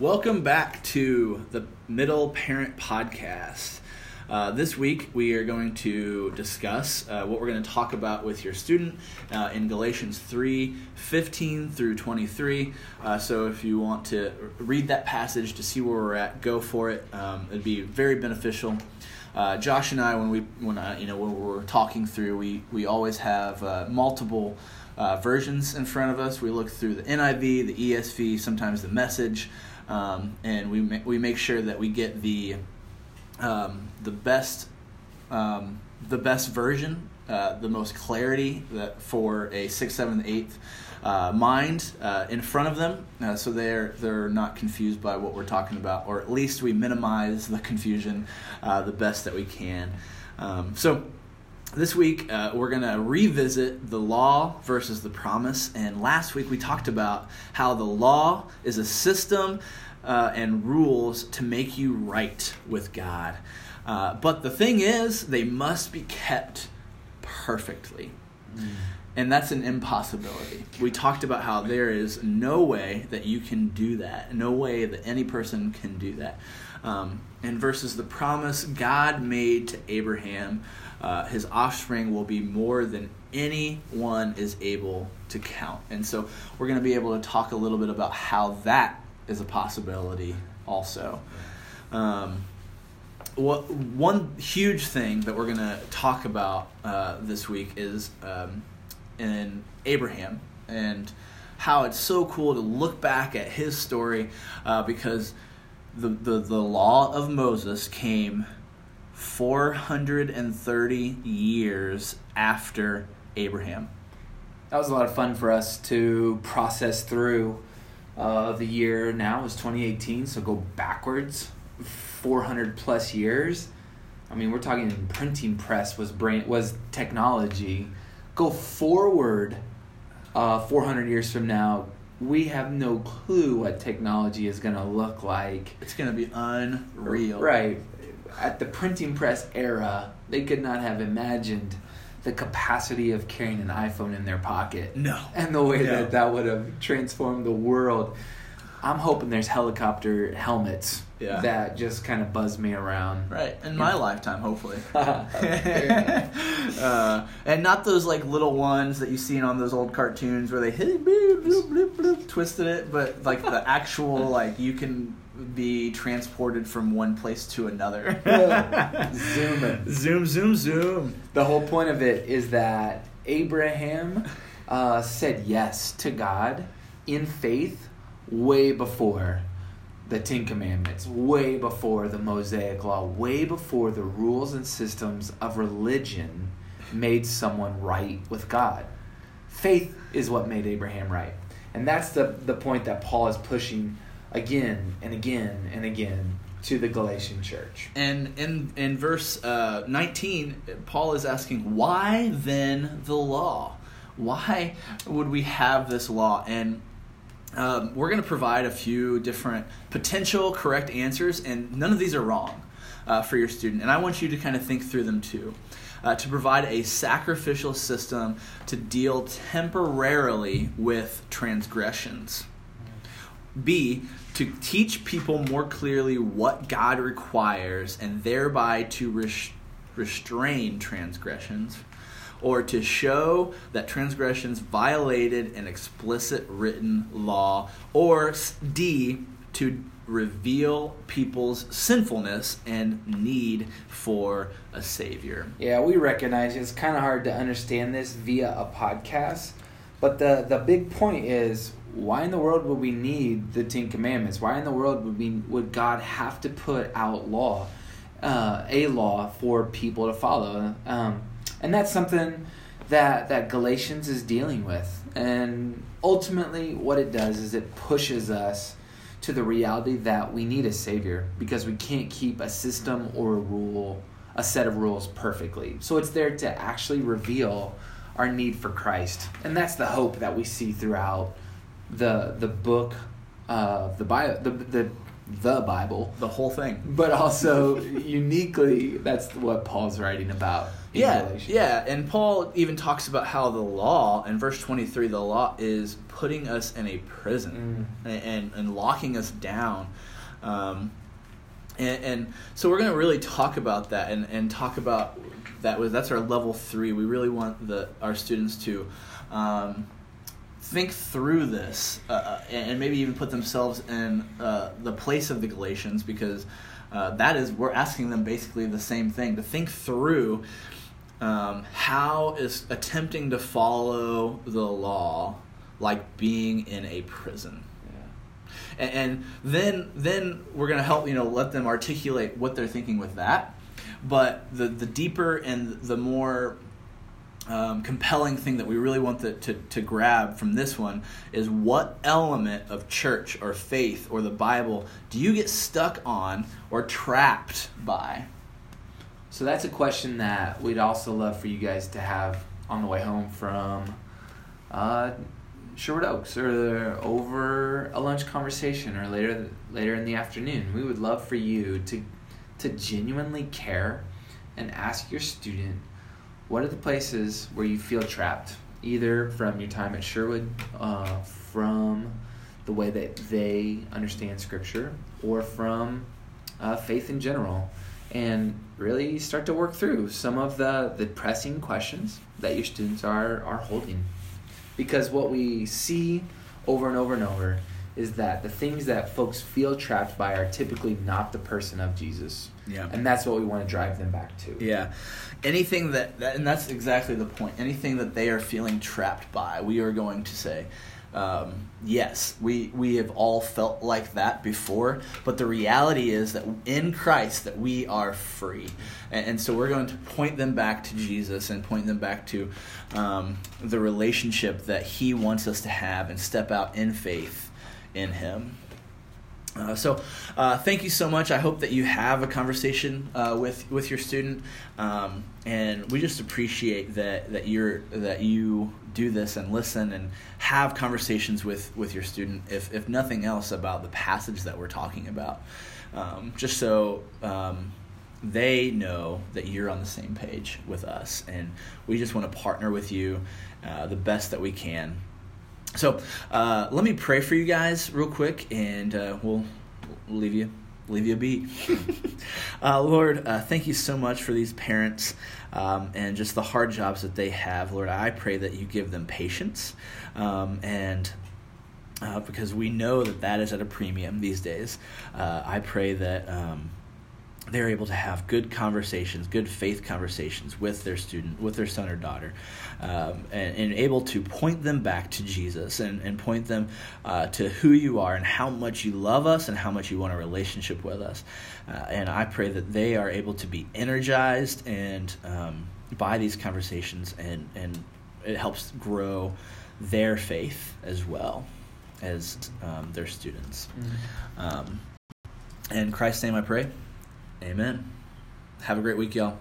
Welcome back to the Middle Parent Podcast. Uh, this week we are going to discuss uh, what we're going to talk about with your student uh, in Galatians 3 15 through 23. Uh, so if you want to read that passage to see where we're at, go for it. Um, it'd be very beneficial. Uh, Josh and I, when we when I, you know when we're talking through, we we always have uh, multiple versions in front of us. We look through the NIV, the ESV, sometimes the Message, um, and we ma- we make sure that we get the um, the best um, the best version, uh, the most clarity that for a sixth, seventh, eighth uh, mind uh, in front of them, uh, so they're they're not confused by what we're talking about, or at least we minimize the confusion uh, the best that we can. Um, so this week uh, we're going to revisit the law versus the promise and last week we talked about how the law is a system uh, and rules to make you right with god. Uh, but the thing is they must be kept perfectly. Mm. and that's an impossibility. We talked about how there is no way that you can do that. No way that any person can do that um, and versus the promise god made to abraham uh, his offspring will be more than anyone is able to count. And so we're going to be able to talk a little bit about how that is a possibility also. Um, what one huge thing that we're going to talk about uh, this week is um, in Abraham and how it's so cool to look back at his story uh, because the, the the law of Moses came 430 years after Abraham. That was a lot of fun for us to process through. Uh, the year now is 2018, so go backwards 400 plus years. I mean, we're talking printing press was brain was technology. Go forward uh, 400 years from now, we have no clue what technology is going to look like. It's going to be unreal. Right at the printing press era, they could not have imagined the capacity of carrying an iPhone in their pocket. No. And the way no. that that would have transformed the world. I'm hoping there's helicopter helmets yeah. that just kind of buzz me around. Right, in my lifetime, hopefully. uh, and not those like little ones that you see on those old cartoons where they hit bloop, bloop, bloop, bloop, twisted it, but like the actual like you can be transported from one place to another. zoom Zoom, zoom, zoom. The whole point of it is that Abraham uh, said yes to God in faith way before the Ten Commandments, way before the Mosaic Law, way before the rules and systems of religion made someone right with God. Faith is what made Abraham right. And that's the, the point that Paul is pushing again and again and again to the Galatian church. And in in verse uh, 19, Paul is asking, "Why then the law? Why would we have this law?" And um, we're going to provide a few different potential correct answers, and none of these are wrong uh, for your student. And I want you to kind of think through them too. Uh, to provide a sacrificial system to deal temporarily with transgressions. B, to teach people more clearly what God requires and thereby to res- restrain transgressions, or to show that transgressions violated an explicit written law, or D, to reveal people's sinfulness and need for a savior. Yeah, we recognize it's kind of hard to understand this via a podcast, but the the big point is why in the world would we need the Ten Commandments? Why in the world would we would God have to put out law, uh, a law for people to follow? Um, and that's something that that Galatians is dealing with. And ultimately, what it does is it pushes us to the reality that we need a savior because we can't keep a system or a rule, a set of rules perfectly. So it's there to actually reveal our need for Christ, and that's the hope that we see throughout the the book of the bio the, the the Bible, the whole thing. but also uniquely, that's what Paul's writing about. Yeah, yeah, and Paul even talks about how the law in verse twenty three, the law is putting us in a prison Mm. and, and and locking us down. Um, and, and so we're going to really talk about that and, and talk about that was that's our level three. We really want the our students to um, think through this uh, uh, and, and maybe even put themselves in uh, the place of the Galatians because uh, that is we're asking them basically the same thing to think through um, how is attempting to follow the law like being in a prison? Yeah. and, and then then we're going to help you know let them articulate what they're thinking with that. But the the deeper and the more um, compelling thing that we really want the, to, to grab from this one is what element of church or faith or the bible do you get stuck on or trapped by So that's a question that we'd also love for you guys to have on the way home from uh, Sherwood Oaks or over a lunch conversation or later later in the afternoon. We would love for you to to genuinely care and ask your student what are the places where you feel trapped, either from your time at Sherwood, uh, from the way that they understand Scripture, or from uh, faith in general and really start to work through some of the, the pressing questions that your students are, are holding. Because what we see over and over and over is that the things that folks feel trapped by are typically not the person of Jesus. Yeah. And that's what we want to drive them back to. Yeah. Anything that, that, and that's exactly the point. Anything that they are feeling trapped by, we are going to say, um, yes, we, we have all felt like that before, but the reality is that in Christ that we are free. And, and so we're going to point them back to Jesus and point them back to um, the relationship that he wants us to have and step out in faith in him. Uh, so, uh, thank you so much. I hope that you have a conversation uh, with with your student, um, and we just appreciate that that you're that you do this and listen and have conversations with with your student. If if nothing else about the passage that we're talking about, um, just so. Um, they know that you're on the same page with us, and we just want to partner with you uh, the best that we can so uh, let me pray for you guys real quick, and uh, we'll leave you leave you a beat. uh, Lord, uh, thank you so much for these parents um, and just the hard jobs that they have. Lord, I pray that you give them patience um, and. Uh, because we know that that is at a premium these days. Uh, I pray that um, they're able to have good conversations, good faith conversations with their student, with their son or daughter, um, and, and able to point them back to Jesus and, and point them uh, to who you are and how much you love us and how much you want a relationship with us. Uh, and I pray that they are able to be energized and um, by these conversations, and, and it helps grow their faith as well as um, their students. Um, in Christ's name I pray. Amen. Have a great week, y'all.